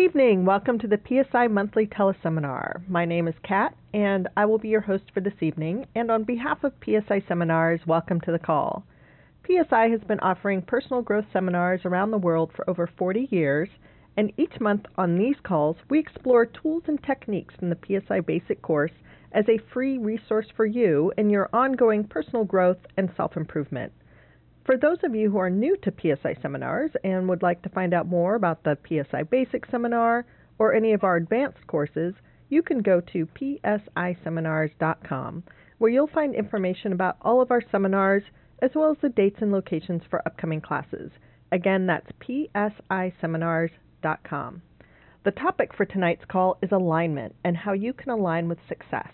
evening. Welcome to the PSI Monthly Teleseminar. My name is Kat, and I will be your host for this evening. And on behalf of PSI Seminars, welcome to the call. PSI has been offering personal growth seminars around the world for over 40 years, and each month on these calls, we explore tools and techniques from the PSI Basic course as a free resource for you in your ongoing personal growth and self improvement. For those of you who are new to PSI seminars and would like to find out more about the PSI Basic seminar or any of our advanced courses, you can go to psiseminars.com where you'll find information about all of our seminars as well as the dates and locations for upcoming classes. Again, that's psiseminars.com. The topic for tonight's call is alignment and how you can align with success.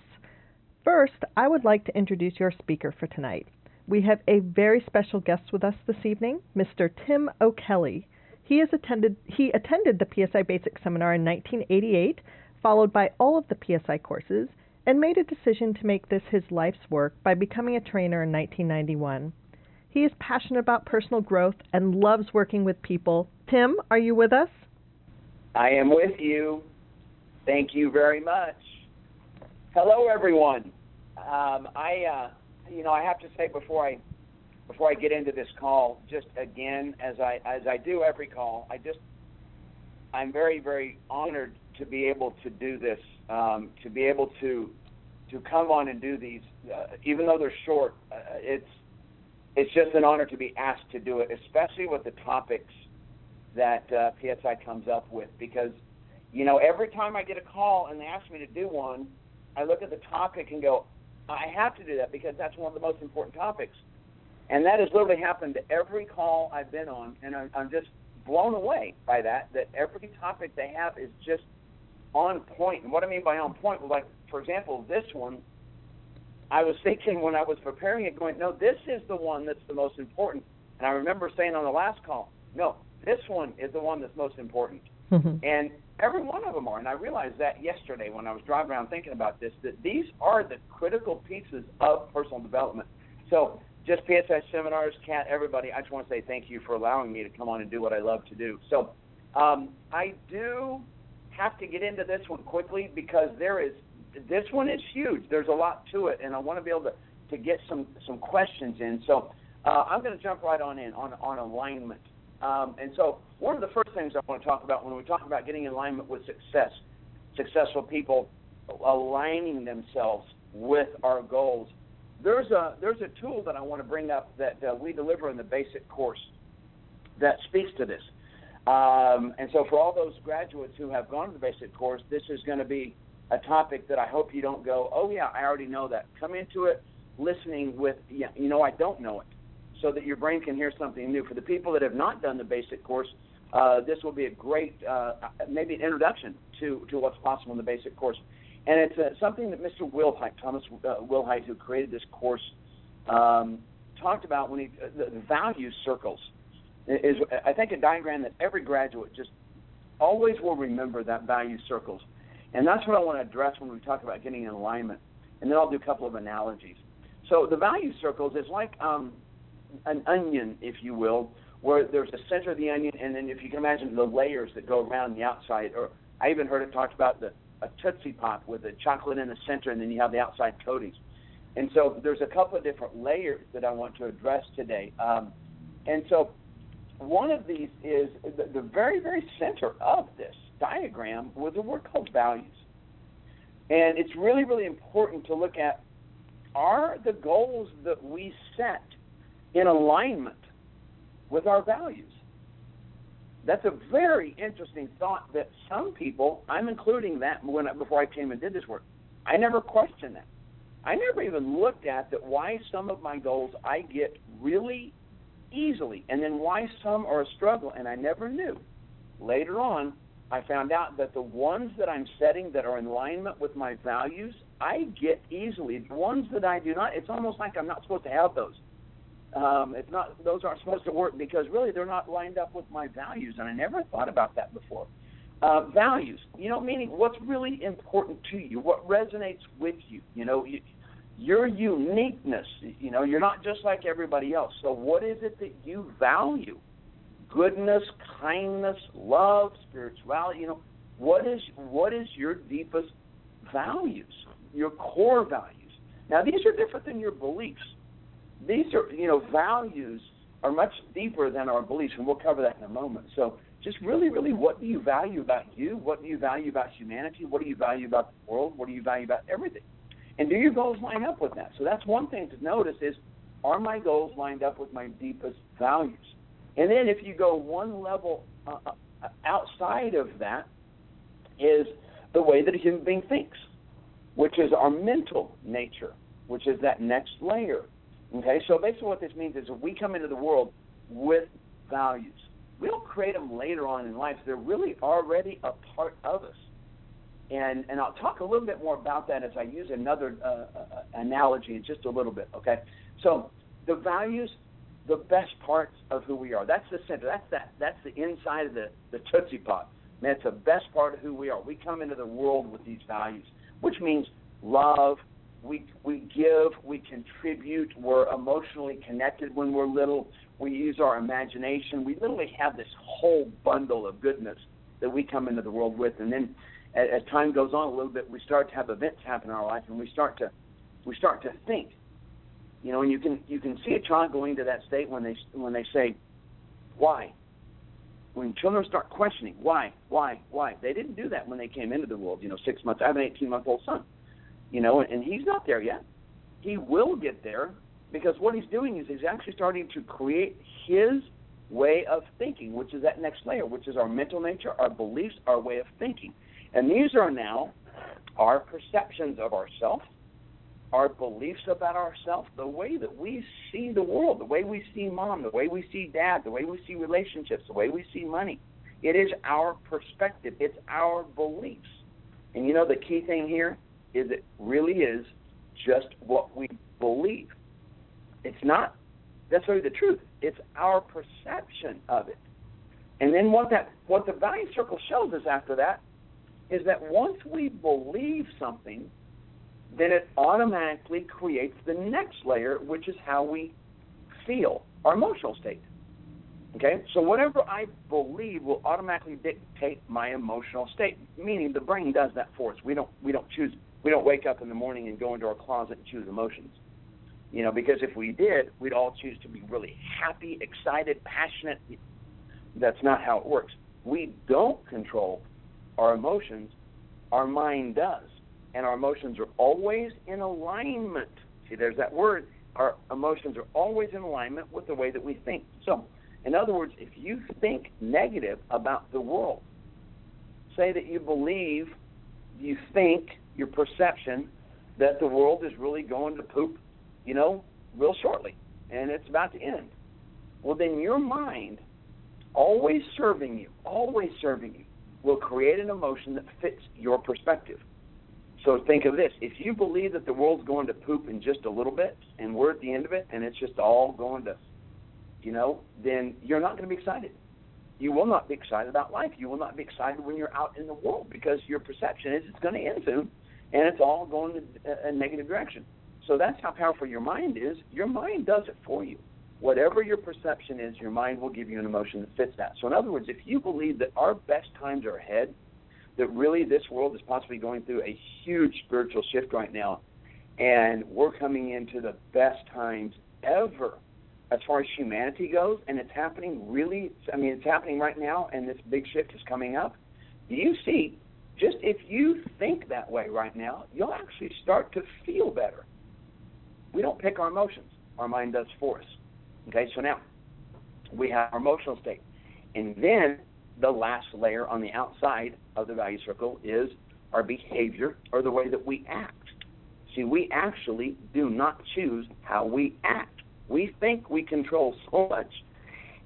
First, I would like to introduce your speaker for tonight. We have a very special guest with us this evening, Mr. Tim O'Kelly. He attended he attended the PSI Basic Seminar in 1988, followed by all of the PSI courses, and made a decision to make this his life's work by becoming a trainer in 1991. He is passionate about personal growth and loves working with people. Tim, are you with us? I am with you. Thank you very much. Hello, everyone. Um, I, uh, you know, I have to say before I before I get into this call, just again, as I as I do every call, I just I'm very very honored to be able to do this, um, to be able to to come on and do these, uh, even though they're short. Uh, it's it's just an honor to be asked to do it, especially with the topics that uh, PSI comes up with, because you know every time I get a call and they ask me to do one, I look at the topic and go, I have to do that because that's one of the most important topics. And that has literally happened to every call I've been on, and I'm, I'm just blown away by that. That every topic they have is just on point. And what I mean by on point, well, like for example, this one, I was thinking when I was preparing it, going, no, this is the one that's the most important. And I remember saying on the last call, no, this one is the one that's most important. Mm-hmm. And every one of them are. And I realized that yesterday when I was driving around thinking about this, that these are the critical pieces of personal development. So, just PSI seminars, Kat, everybody, I just want to say thank you for allowing me to come on and do what I love to do. So, um, I do have to get into this one quickly because there is this one is huge. There's a lot to it, and I want to be able to to get some some questions in. So, uh, I'm going to jump right on in on on alignment. Um, and so, one of the first things I want to talk about when we talk about getting in alignment with success, successful people aligning themselves with our goals, there's a there's a tool that I want to bring up that uh, we deliver in the basic course that speaks to this. Um, and so, for all those graduates who have gone to the basic course, this is going to be a topic that I hope you don't go, oh yeah, I already know that. Come into it listening with, yeah, you know, I don't know it so that your brain can hear something new. For the people that have not done the basic course, uh, this will be a great, uh, maybe an introduction to, to what's possible in the basic course. And it's uh, something that Mr. Willhite, Thomas uh, Willhite, who created this course, um, talked about when he uh, the, the value circles is I think a diagram that every graduate just always will remember that value circles, and that's what I want to address when we talk about getting in alignment. And then I'll do a couple of analogies. So the value circles is like um, an onion, if you will, where there's the center of the onion, and then if you can imagine the layers that go around the outside. Or I even heard it talked about the a tootsie pop with the chocolate in the center, and then you have the outside coatings. And so there's a couple of different layers that I want to address today. Um, and so one of these is the, the very, very center of this diagram was a word called values. And it's really, really important to look at are the goals that we set in alignment with our values. That's a very interesting thought that some people, I'm including that when before I came and did this work, I never questioned that. I never even looked at that why some of my goals I get really easily and then why some are a struggle and I never knew. Later on, I found out that the ones that I'm setting that are in alignment with my values, I get easily. The ones that I do not, it's almost like I'm not supposed to have those. Um, it's not; those aren't supposed to work because really they're not lined up with my values, and I never thought about that before. Uh, values, you know, meaning what's really important to you, what resonates with you. You know, you, your uniqueness. You know, you're not just like everybody else. So, what is it that you value? Goodness, kindness, love, spirituality. You know, what is what is your deepest values, your core values. Now these are different than your beliefs. These are you know values are much deeper than our beliefs, and we'll cover that in a moment. So just really, really, what do you value about you? What do you value about humanity? What do you value about the world? What do you value about everything? And do your goals line up with that? So that's one thing to notice is are my goals lined up with my deepest values? And then if you go one level uh, uh outside of that, is the way that a human being thinks, which is our mental nature, which is that next layer. Okay, so basically what this means is if we come into the world with values, we don't create them later on in life. They're really already a part of us. And and I'll talk a little bit more about that as I use another uh, uh, analogy in just a little bit. Okay, so the values, the best parts of who we are. That's the center. That's that. That's the inside of the the tootsie pop. That's the best part of who we are. We come into the world with these values, which means love. We we give. We contribute. We're emotionally connected when we're little. We use our imagination. We literally have this whole bundle of goodness that we come into the world with, and then as, as time goes on a little bit, we start to have events happen in our life, and we start to we start to think. You know, and you can you can see a child going to that state when they when they say, "Why?" when children start questioning why, why, why, they didn't do that when they came into the world. You know, six months. I have an 18 month old son. You know, and, he's not there yet. He will get there because what he's doing is he's actually starting to create his way of thinking, which is that next layer, which is our mental nature, our beliefs, our way of thinking. And these are now our perceptions of ourselves, our beliefs about ourselves, the way that we see the world, the way we see mom, the way we see dad, the way we see relationships, the way we see money. It is our perspective, it's our beliefs. And you know, the key thing here is it really is just what we believe. It's not necessarily the truth, it's our perception of it. And then what that what the value circle shows us after that is that once we believe something, then it automatically creates the next layer, which is how we feel, our emotional state. Okay, so whatever I believe will automatically dictate my emotional state. Meaning, the brain does that for us. We don't we don't choose. We don't wake up in the morning and go into our closet and choose emotions. You know, because if we did, we'd all choose to be really happy, excited, passionate. That's not how it works. We don't control our emotions. Our mind does and our emotions are always in alignment. See, there's that word. Our emotions are always in alignment with the way that we think. So, in other words, if you think negative about the world, say that you believe, you think, your perception that the world is really going to poop, you know, real shortly, and it's about to end. Well, then your mind, always serving you, always serving you, will create an emotion that fits your perspective. So think of this: if you believe that the world's going to poop in just a little bit, and we're at the end of it, and it's just all going to, you know, then you're not going to be excited. You will not be excited about life. You will not be excited when you're out in the world because your perception is it's going to end soon, and it's all going in a negative direction. So that's how powerful your mind is. Your mind does it for you. Whatever your perception is, your mind will give you an emotion that fits that. So in other words, if you believe that our best times are ahead that really this world is possibly going through a huge spiritual shift right now, and we're coming into the best times ever as far as humanity goes, and it's happening really. I mean, it's happening right now, and this big shift is coming up. Do you see? Just if you think that way right now, you'll actually start to feel better. We don't pick our emotions; our mind does for us. Okay, so now we have our emotional state, and then the last layer on the outside of the value circle is our behavior or the way that we act. See, we actually do not choose how we act. We think we control so much,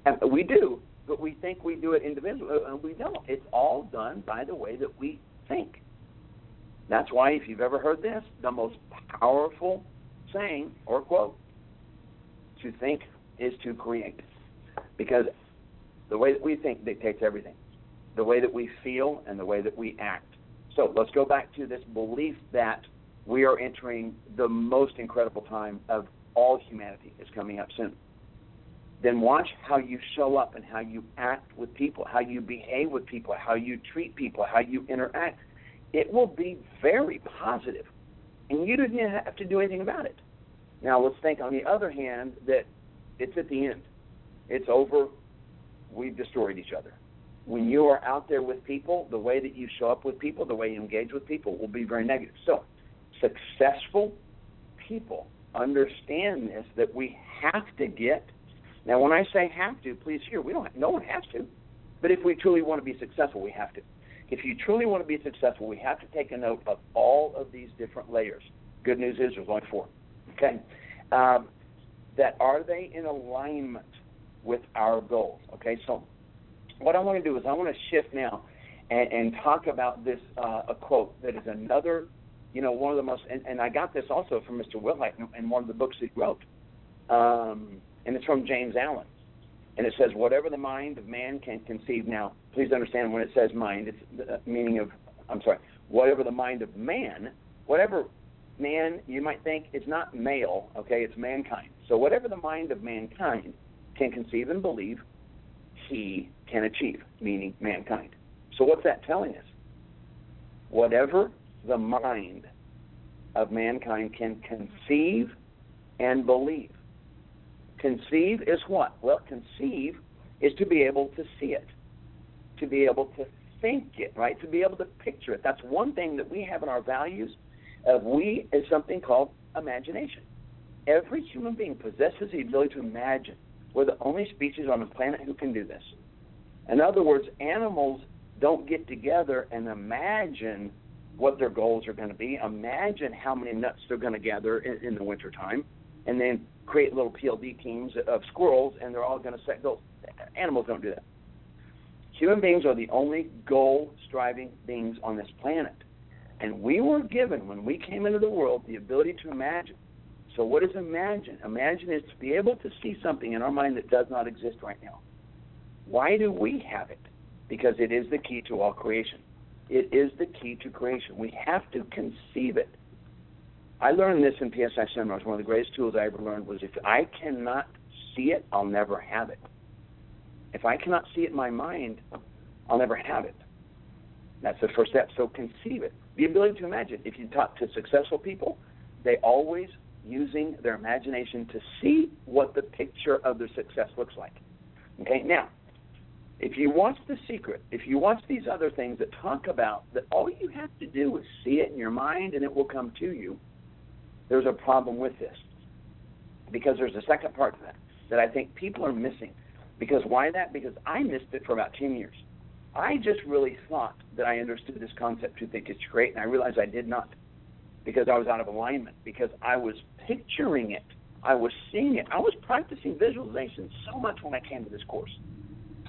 and we do, but we think we do it individually, and we don't. It's all done by the way that we think. That's why, if you've ever heard this, the most powerful saying or quote to think is to create. Because the way that we think dictates everything, the way that we feel and the way that we act. So let's go back to this belief that we are entering the most incredible time of all humanity is coming up soon. Then watch how you show up and how you act with people, how you behave with people, how you treat people, how you interact. It will be very positive, and you don't have to do anything about it. Now, let's think on the other hand that it's at the end. It's over. We've destroyed each other. When you are out there with people, the way that you show up with people, the way you engage with people will be very negative. So, successful people understand this that we have to get. Now, when I say have to, please hear, we don't. Have, No one has to, but if we truly want to be successful, we have to. If you truly want to be successful, we have to take a note of all of these different layers. Good news is there's only four. Okay, um, that are they in alignment with our goals? Okay, so what I want to do is I want to shift now and, and talk about this uh, a quote that is another you know, one of the most, and, and I got this also from Mr. Willhite in, in one of the books he wrote, um, and it's from James Allen. And it says, whatever the mind of man can conceive. Now, please understand when it says mind, it's the uh, meaning of, I'm sorry, whatever the mind of man, whatever man you might think is not male, okay, it's mankind. So whatever the mind of mankind can conceive and believe, he can achieve, meaning mankind. So what's that telling us? Whatever the mind of mankind can conceive and believe. Conceive is what? Well, conceive is to be able to see it, to be able to think it, right? To be able to picture it. That's one thing that we have in our values of we is something called imagination. Every human being possesses the ability to imagine. We're the only species on the planet who can do this. In other words, animals don't get together and imagine what their goals are going to be. Imagine how many nuts they're going to gather in, in the wintertime, and then create little PLD teams of squirrels, and they're all going to set goals. Animals don't do that. Human beings are the only goal striving beings on this planet. And we were given, when we came into the world, the ability to imagine. So, what is imagine? Imagine is to be able to see something in our mind that does not exist right now. Why do we have it? Because it is the key to all creation. It is the key to creation. We have to conceive it. I learned this in PSI seminars. One of the greatest tools I ever learned was if I cannot see it, I'll never have it. If I cannot see it in my mind, I'll never have it. That's the first step. So conceive it. The ability to imagine. If you talk to successful people, they always using their imagination to see what the picture of their success looks like. Okay, now if you watch The Secret, if you watch these other things that talk about that all you have to do is see it in your mind and it will come to you, there's a problem with this. Because there's a second part to that that I think people are missing. Because why that? Because I missed it for about 10 years. I just really thought that I understood this concept to think it's great, and I realized I did not because I was out of alignment, because I was picturing it. I was seeing it. I was practicing visualization so much when I came to this course.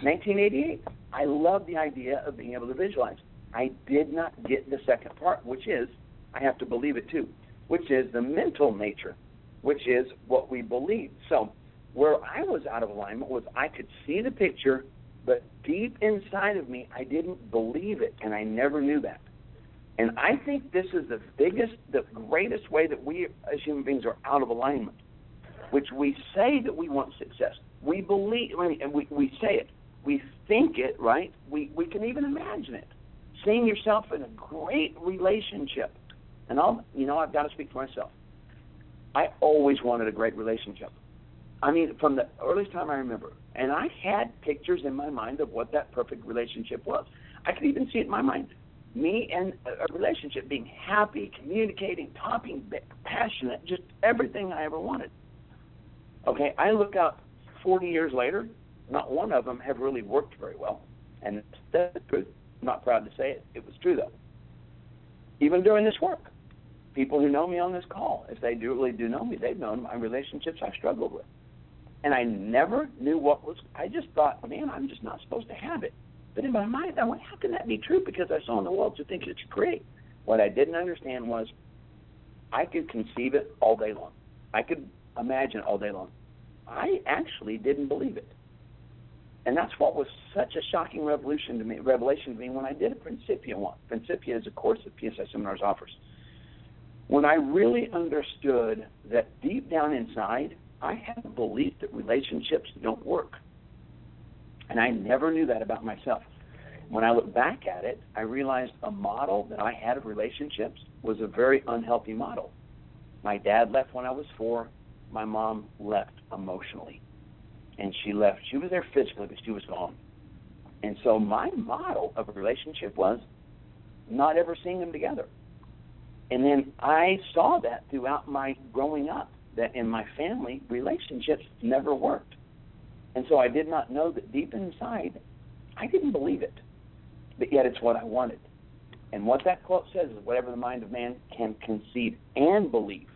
1988. I loved the idea of being able to visualize. I did not get the second part, which is I have to believe it too, which is the mental nature, which is what we believe. So, where I was out of alignment was I could see the picture, but deep inside of me, I didn't believe it, and I never knew that. And I think this is the biggest, the greatest way that we as human beings are out of alignment, which we say that we want success. We believe, and we, we say it we think it, right? We we can even imagine it. Seeing yourself in a great relationship. And I'll you know, I've got to speak for myself. I always wanted a great relationship. I mean, from the earliest time I remember. And I had pictures in my mind of what that perfect relationship was. I could even see it in my mind. Me and a relationship being happy, communicating, talking, passionate, just everything I ever wanted. Okay, I look out 40 years later not one of them have really worked very well. And that's the truth. I'm not proud to say it. It was true, though. Even during this work, people who know me on this call, if they do really do know me, they've known my relationships I struggled with. And I never knew what was, I just thought, man, I'm just not supposed to have it. But in my mind, I went, how can that be true? Because I saw in the world to think it's great. What I didn't understand was I could conceive it all day long. I could imagine all day long. I actually didn't believe it. And that's what was such a shocking revolution to me, revelation to me when I did a Principia one. Principia is a course that PSI Seminars offers. When I really understood that deep down inside, I had a belief that relationships don't work. And I never knew that about myself. When I look back at it, I realized a model that I had of relationships was a very unhealthy model. My dad left when I was four. My mom left emotionally. And she left. She was there physically, but she was gone. And so my model of a relationship was not ever seeing them together. And then I saw that throughout my growing up, that in my family, relationships never worked. And so I did not know that deep inside, I didn't believe it. But yet it's what I wanted. And what that quote says is whatever the mind of man can conceive and believe,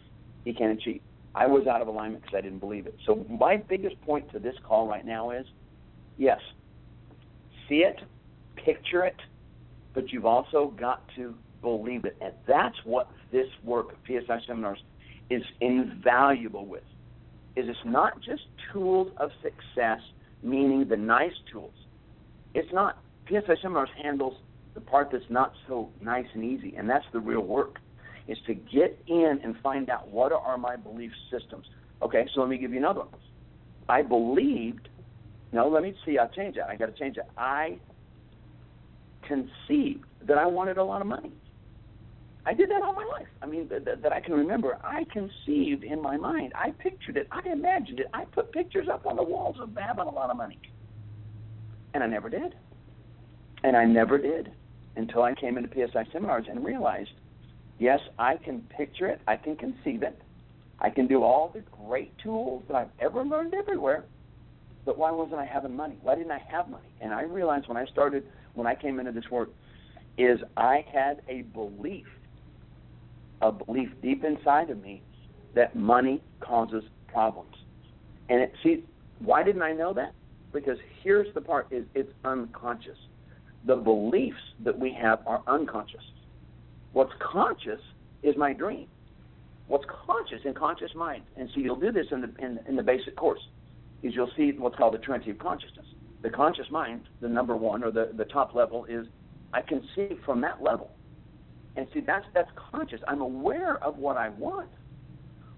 he can achieve. I was out of alignment because I didn't believe it. So my biggest point to this call right now is yes, see it, picture it, but you've also got to believe it. And that's what this work of PSI seminars is invaluable with. Is it's not just tools of success, meaning the nice tools. It's not. PSI seminars handles the part that's not so nice and easy, and that's the real work. Is to get in and find out what are my belief systems. Okay, so let me give you another one. I believed. No, let me see. I'll change that. I got to change that. I conceived that I wanted a lot of money. I did that all my life. I mean, that, that I can remember. I conceived in my mind. I pictured it. I imagined it. I put pictures up on the walls of having a lot of money. And I never did. And I never did until I came into PSI seminars and realized, yes, I can picture it. I can conceive it. I can do all the great tools that I've ever learned everywhere. But why wasn't I having money? Why didn't I have money? And I realized when I started, when I came into this work, is I had a belief a belief deep inside of me that money causes problems. And it, see, why didn't I know that? Because here's the part: is it's unconscious. The beliefs that we have are unconscious. What's conscious is my dream. What's conscious in conscious mind, and so you'll do this in the in, in the basic course, is you'll see what's called the trinity of consciousness. The conscious mind, the number one or the the top level, is I can see from that level and see, that's that's conscious. I'm aware of what I want.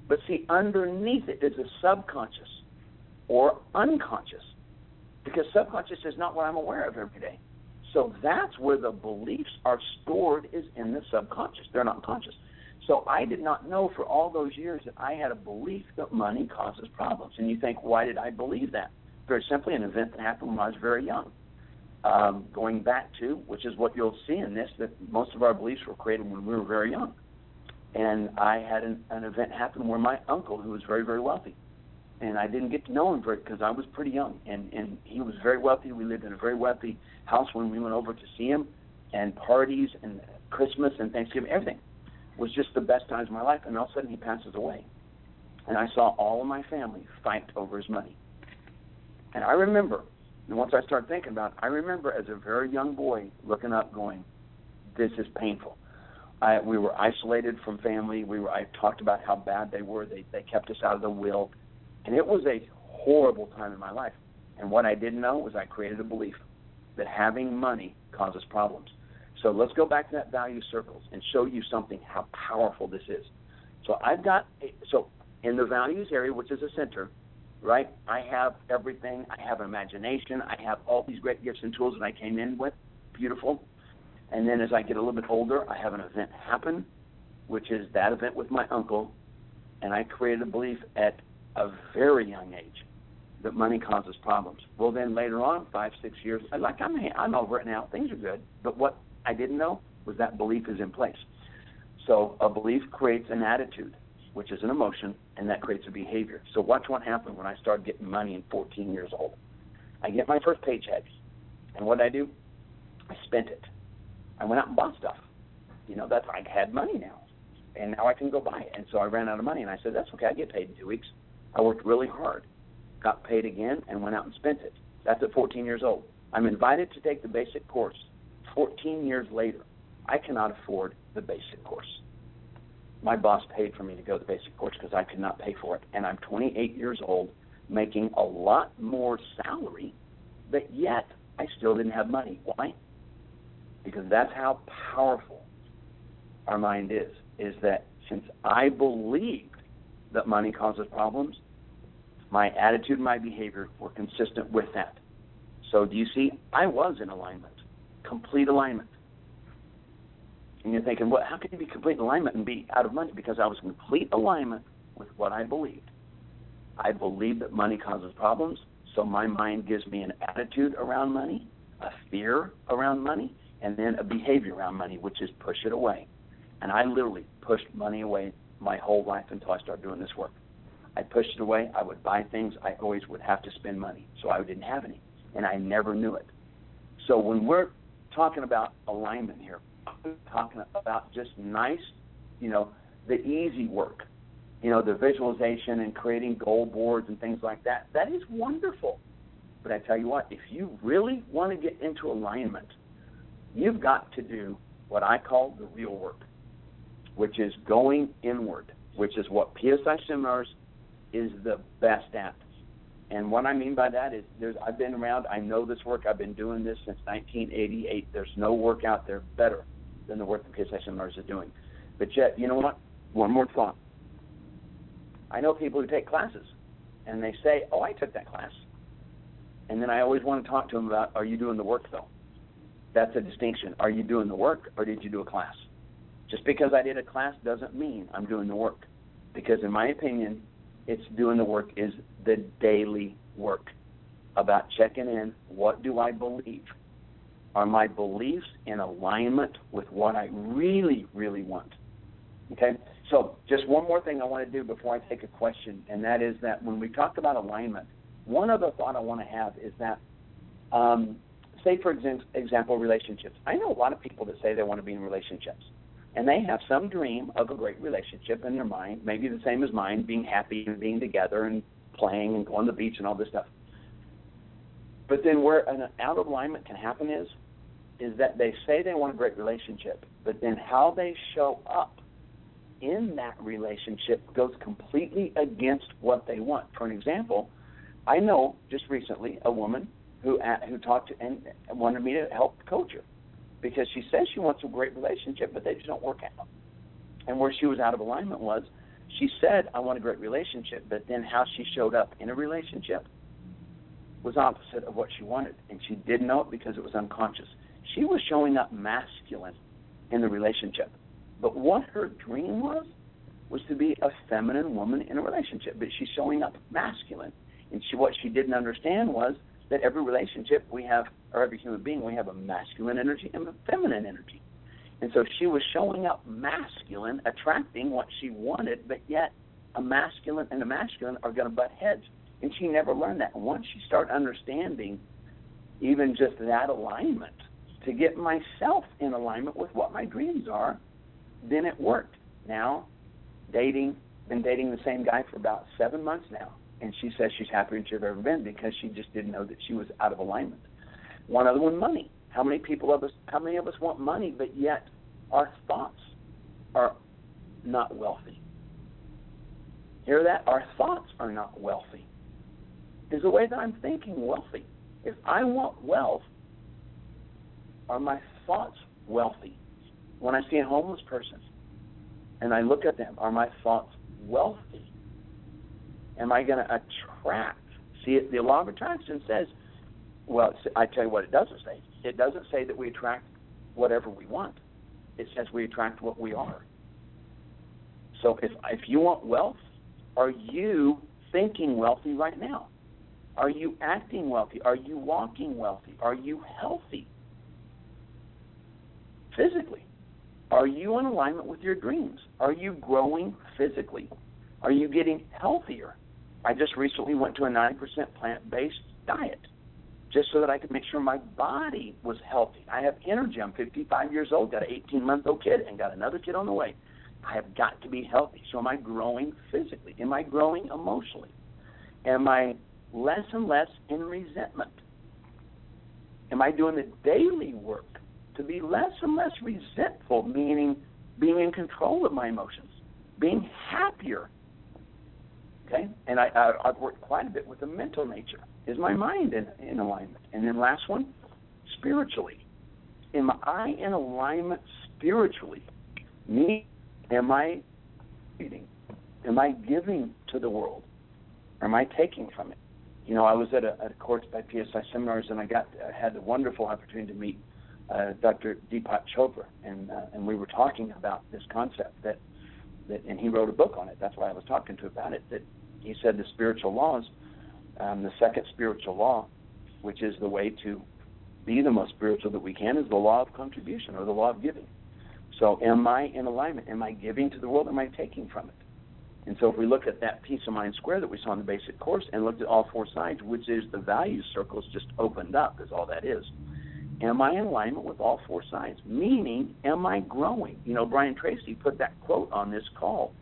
But see, underneath it is a subconscious or unconscious. Because subconscious is not what I'm aware of every day. So that's where the beliefs are stored is in the subconscious. They're not conscious. So I did not know for all those years that I had a belief that money causes problems. And you think, why did I believe that? Very simply, an event that happened when I was very young um, going back to, which is what you'll see in this, that most of our beliefs were created when we were very young. And I had an, an event happen where my uncle, who was very, very wealthy, and I didn't get to know him very because I was pretty young, and and he was very wealthy. We lived in a very wealthy house when we went over to see him, and parties and Christmas and Thanksgiving, everything was just the best times of my life. And all of a sudden, he passes away, and I saw all of my family fight over his money. And I remember and once I started thinking about it, I remember as a very young boy looking up, going, "This is painful." I, we were isolated from family. We were. I talked about how bad they were. They they kept us out of the will, and it was a horrible time in my life. And what I didn't know was I created a belief that having money causes problems. So let's go back to that value circles and show you something how powerful this is. So I've got so in the values area, which is a center, right? I have everything. I have imagination. I have all these great gifts and tools that I came in with. Beautiful. And then as I get a little bit older, I have an event happen, which is that event with my uncle. And I created a belief at a very young age that money causes problems. Well, then later on, five, six years, I'm like I'm, I'm over it now. Things are good. But what I didn't know was that belief is in place. So a belief creates an attitude which is an emotion, and that creates a behavior. So watch what happened when I started getting money in 14 years old. I get my first paycheck, and what did I do? I spent it. I went out and bought stuff. You know, that's I had money now, and now I can go buy it. And so I ran out of money, and I said, that's okay. I get paid in two weeks. I worked really hard, got paid again, and went out and spent it. That's at 14 years old. I'm invited to take the basic course. 14 years later, I cannot afford the basic course my boss paid for me to go to the basic course because I could not pay for it. And I'm 28 years old, making a lot more salary, but yet I still didn't have money. Why? Because that's how powerful our mind is. Is that since I believed that money causes problems, My attitude and my behavior were consistent with that. So do you see? I was in alignment, complete alignment. And you're thinking, well, how can you be complete alignment and be out of money? Because I was in complete alignment with what I believed. I believe that money causes problems, so my mind gives me an attitude around money, a fear around money, and then a behavior around money, which is push it away. And I literally pushed money away my whole life until I started doing this work. I pushed it away. I would buy things. I always would have to spend money, so I didn't have any, and I never knew it. So when we're talking about alignment here, talking about just nice, you know, the easy work, you know, the visualization and creating goal boards and things like that. That is wonderful. But I tell you what, if you really want to get into alignment, you've got to do what I call the real work, which is going inward, which is what PSI seminars is the best at. And what I mean by that is there's I've been around, I know this work, I've been doing this since 1988. There's no work out there better than the work that PSI seminars is doing. But yet, you know what? One more thought. I know people who take classes and they say, "Oh, I took that class." And then I always want to talk to them about, "Are you doing the work though?" That's a distinction. Are you doing the work or did you do a class? Just because I did a class doesn't mean I'm doing the work. Because in my opinion, it's doing the work is the daily work about checking in. What do I believe? Are my beliefs in alignment with what I really, really want? Okay? So, just one more thing I want to do before I take a question, and that is that when we talk about alignment, one other thought I want to have is that, um, say, for example, relationships. I know a lot of people that say they want to be in relationships, and they have some dream of a great relationship in their mind, maybe the same as mine, being happy and being together and playing and going to the beach and all this stuff. But then where an out of alignment can happen is, is that they say they want a great relationship, but then how they show up in that relationship goes completely against what they want. For an example, I know just recently a woman who who talked to and wanted me to help coach her because she says she wants a great relationship, but they just don't work out. And where she was out of alignment was she said, I want a great relationship, but then how she showed up in a relationship was opposite of what she wanted. And she didn't know it because it was unconscious. She was showing up masculine in the relationship. But what her dream was, was to be a feminine woman in a relationship. But she's showing up masculine. And she, what she didn't understand was that every relationship we have, or every human being, we have a masculine energy and a feminine energy. And so she was showing up masculine, attracting what she wanted, but yet a masculine and a masculine are going to butt heads. And she never learned that. Once she started understanding even just that alignment, to get myself in alignment with what my dreams are, then it worked. Now, dating, been dating the same guy for about seven months now, and she says she's happier than she's ever been because she just didn't know that she was out of alignment. One other one, money. How many people of us? How many of us want money, but yet our thoughts are not wealthy? Hear that? Our thoughts are not wealthy. Is the way that I'm thinking wealthy? If I want wealth, are my thoughts wealthy? When I see a homeless person and I look at them, are my thoughts wealthy? Am I going to attract? See, the law of attraction says, well, I tell you what it doesn't say. It doesn't say that we attract whatever we want. It says we attract what we are. So if if you want wealth, are you thinking wealthy right now? Are you acting wealthy? Are you walking wealthy? Are you healthy? Physically. Are you in alignment with your dreams? Are you growing physically? Are you getting healthier? I just recently went to a 90% plant based diet just so that I could make sure my body was healthy. I have energy. I'm 55 years old, got an 18 month old kid, and got another kid on the way. I have got to be healthy. So, am I growing physically? Am I growing emotionally? Am I less and less in resentment? Am I doing the daily work to be less and less resentful, meaning being in control of my emotions, being happier. Okay, and I, I I've worked quite a bit with the mental nature. Is my mind in, in alignment? And then last one, spiritually. Am I in alignment spiritually? Me, am I reading? Am I giving to the world? or am I taking from it? You know, I was at a, at a course by PSI seminars, and I got I had the wonderful opportunity to meet uh, Dr. Deepak Chopra, and uh, and we were talking about this concept that that, and he wrote a book on it. That's why I was talking to about it. That he said the spiritual laws, um, the second spiritual law, which is the way to be the most spiritual that we can, is the law of contribution or the law of giving. So, am I in alignment? Am I giving to the world? Am I taking from it? And so, if we look at that peace of mind square that we saw in the basic course and looked at all four sides, which is the value circles just opened up, is all that is. Am I in alignment with all four sides? Meaning, am I growing? You know, Brian Tracy put that quote on this call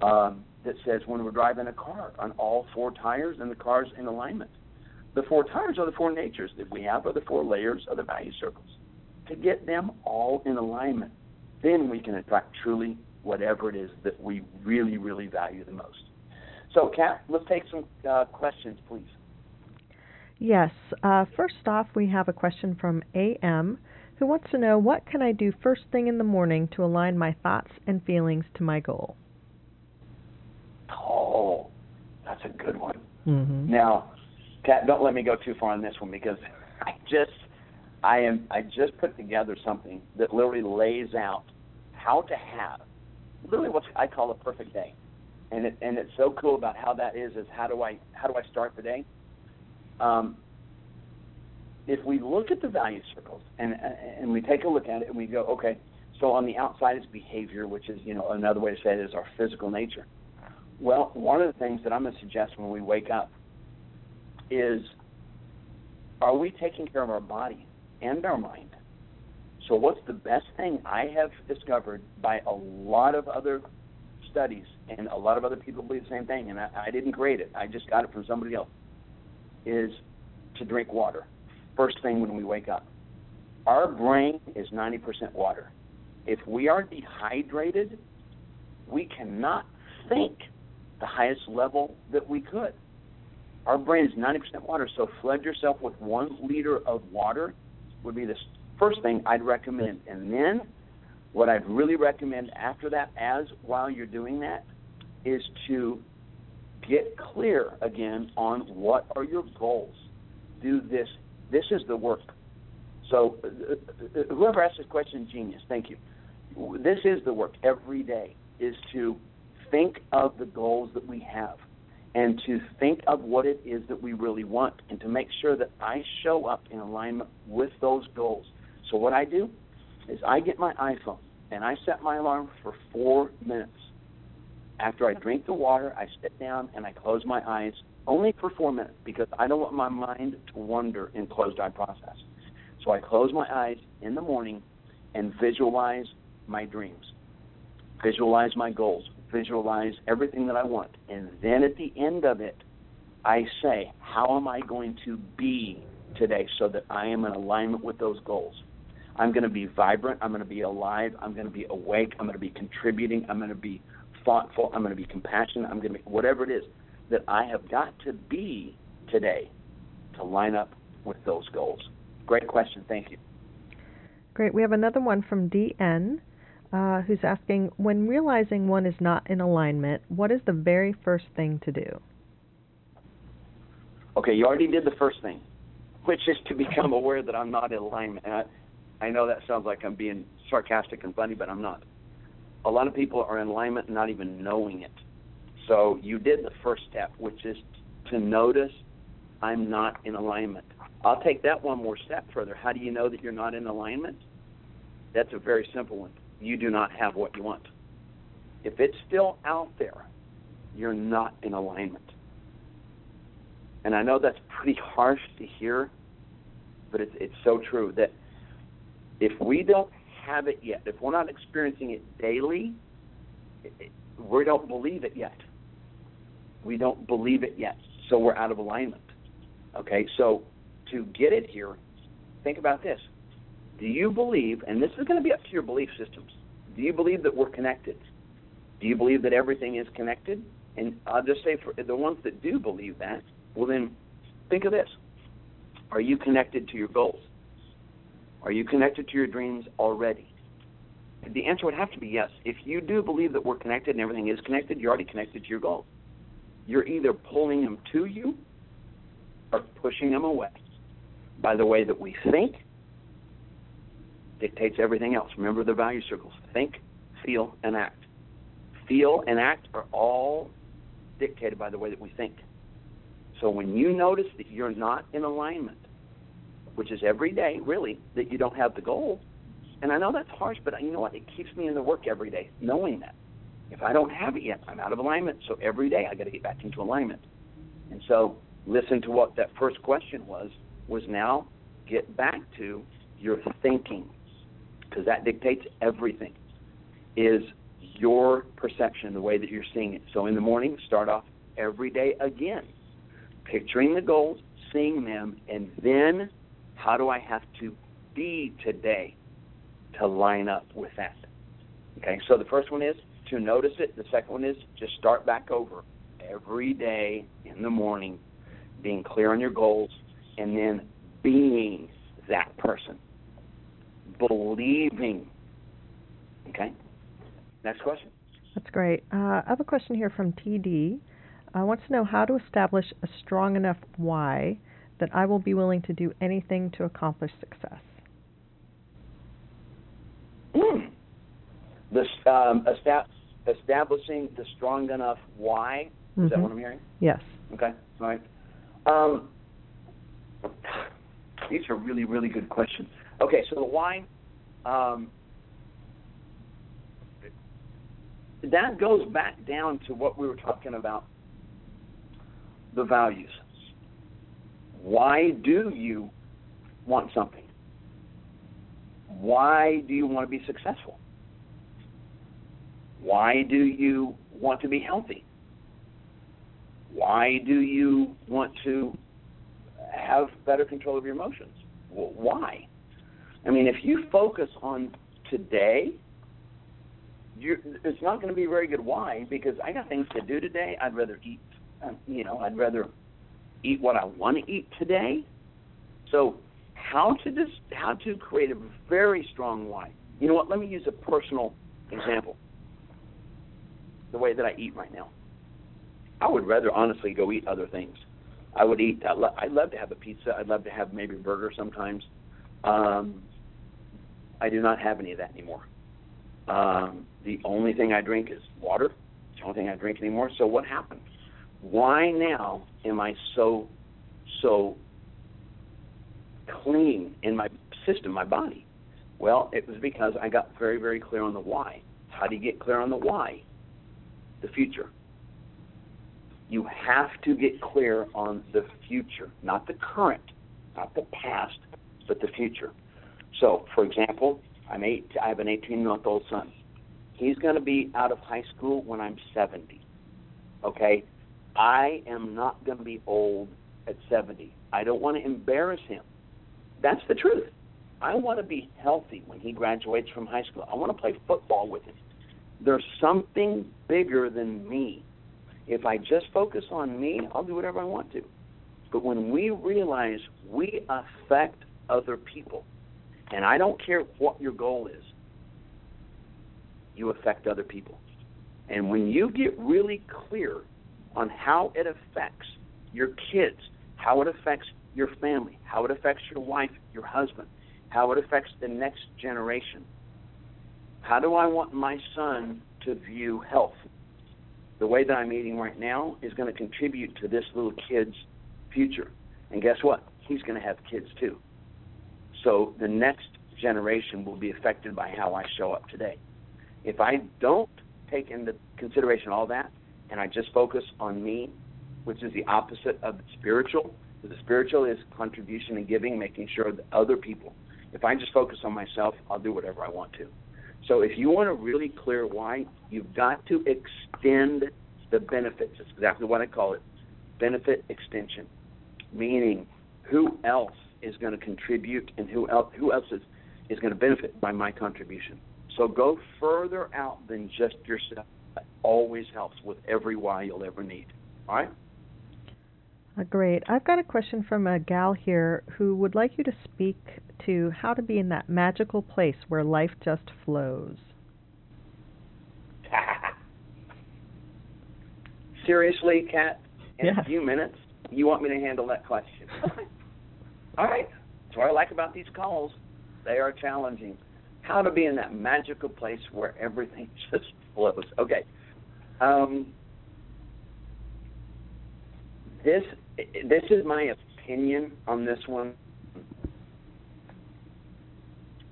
um, that says, when we're driving a car on all four tires and the car's in alignment. The four tires are the four natures that we have, are the four layers of the value circles. To get them all in alignment, then we can attract truly whatever it is that we really, really value the most. So, Kat, let's take some uh, questions, please. Yes. Uh, first off, we have a question from AM who wants to know what can I do first thing in the morning to align my thoughts and feelings to my goal? Oh, that's a good one. Mm-hmm. Now, Kat, don't let me go too far on this one because I just I am I just put together something that literally lays out how to have literally what I call a perfect day. And it and it's so cool about how that is is how do I how do I start the day? Um, if we look at the value circles and and we take a look at it and we go, okay, so on the outside is behavior, which is you know another way to say it is our physical nature. Well, one of the things that I'm going to suggest when we wake up is, are we taking care of our body and our mind? So, what's the best thing I have discovered by a lot of other studies, and a lot of other people believe the same thing, and I, I didn't create it, I just got it from somebody else, is to drink water first thing when we wake up. Our brain is 90% water. If we are dehydrated, we cannot think the highest level that we could. Our brain is 90% water, so flood yourself with one liter of water would be the first thing I'd recommend. And then what I'd really recommend after that, as while you're doing that, is to get clear again on what are your goals. Do this. This is the work. So uh, uh whoever asked this question, genius. Thank you. This is the work every day. Is to think of the goals that we have and to think of what it is that we really want and to make sure that I show up in alignment with those goals. So, what I do is I get my iPhone and I set my alarm for four minutes. After I drink the water, I sit down and I close my eyes only for four minutes because I don't want my mind to wander in closed eye process. So I close my eyes in the morning and visualize my dreams, visualize my goals, visualize everything that I want. And then at the end of it, I say, how am I going to be today so that I am in alignment with those goals? I'm going to be vibrant. I'm going to be alive. I'm going to be awake. I'm going to be contributing. I'm going to be thoughtful. I'm going to be compassionate. I'm going to be whatever it is that I have got to be today to line up with those goals. Great question. Thank you. Great. We have another one from DN uh, who's asking When realizing one is not in alignment, what is the very first thing to do? Okay, you already did the first thing, which is to become aware that I'm not in alignment. I, I know that sounds like I'm being sarcastic and funny, but I'm not. A lot of people are in alignment not even knowing it. So you did the first step, which is to notice I'm not in alignment. I'll take that one more step further. How do you know that you're not in alignment? That's a very simple one you do not have what you want. If it's still out there, you're not in alignment. And I know that's pretty harsh to hear, but it's, it's so true that if we don't have it yet, if we're not experiencing it daily, it, we don't believe it yet. We don't believe it yet, so we're out of alignment. Okay, so to get it here, think about this. Do you believe, and this is going to be up to your belief systems, do you believe that we're connected? Do you believe that everything is connected? And I'll just say for the ones that do believe that, well, then think of this. Are you connected to your goals? Are you connected to your dreams already? The answer would have to be yes. If you do believe that we're connected and everything is connected, you're already connected to your goals. you're either pulling them to you or pushing them away. By the way that we think dictates everything else. Remember the value circles think, feel, and act. Feel and act are all dictated by the way that we think. So when you notice that you're not in alignment, which is every day, really, that you don't have the goal, and I know that's harsh, but you know what? It keeps me in the work every day, knowing that. If I don't have it yet, I'm out of alignment. So every day I got to get back into alignment. And so listen to what that first question was. Was now get back to your thinking, because that dictates everything. Is your perception, the way that you're seeing it. So in the morning, start off every day again, picturing the goals, seeing them, and then how do I have to be today to line up with that? Okay, so the first one is to notice it. The second one is just start back over every day in the morning, being clear on your goals, and then being that person, believing. Okay? Next question. That's great. Uh, I have a question here from TD. I want to know how to establish a strong enough why that I will be willing to do anything to accomplish success. Mm. This um, establishing the strong enough why. Is mm-hmm. that what I'm hearing? Yes. Okay. All right. Um, these are really, really good questions. Okay, so the why. Um, that goes back down to what we were talking about the values. Why do you want something? Why do you want to be successful? Why do you want to be healthy? Why do you want to have better control of your emotions? Why? I mean, if you focus on today, it's not going to be very good. Why? Because I got things to do today. I'd rather eat. Um, you know, I'd rather eat what I want to eat today. So, how to dis- how to create a very strong why? You know what? Let me use a personal example. The way that I eat right now, I would rather honestly go eat other things. I would eat. I lo- I'd love to have a pizza. I'd love to have maybe a burger sometimes. Um, I do not have any of that anymore. Um, the only thing I drink is water. It's the only thing I drink anymore. So what happened? Why now am I so so clean in my system, my body? Well, it was because I got very, very clear on the why. How do you get clear on the why? The future. You have to get clear on the future, not the current, not the past, but the future. So, for example, I'm eight. I have an 18 month old son. He's going to be out of high school when I'm 70. Okay, I am not going to be old at 70. I don't want to embarrass him. That's the truth. I want to be healthy when he graduates from high school. I want to play football with him. There's something bigger than me. If I just focus on me, I'll do whatever I want to. But when we realize we affect other people, and I don't care what your goal is, you affect other people. And when you get really clear on how it affects your kids, how it affects your family, how it affects your wife, your husband, how it affects the next generation. How do I want my son to view health? The way that I'm eating right now is going to contribute to this little kid's future. And guess what? He's going to have kids too. So the next generation will be affected by how I show up today. If I don't take into consideration all that, and I just focus on me, which is the opposite of the spiritual. The spiritual is contribution and giving, making sure that other people. If I just focus on myself, I'll do whatever I want to. So if you want to really clear why, you've got to extend the benefits. It's exactly what I call it benefit extension, meaning who else is going to contribute and who else, who else is, is going to benefit by my contribution. So go further out than just yourself always helps with every why you'll ever need. All right? Uh, great. I've got a question from a gal here who would like you to speak to how to be in that magical place where life just flows. seriously, Kat, in Yeah. a few minutes, you want me to handle that question? All right. That's what I like about these calls. They are challenging. How to be in that magical place where everything just flows. Okay. Um, this this is my opinion on this one.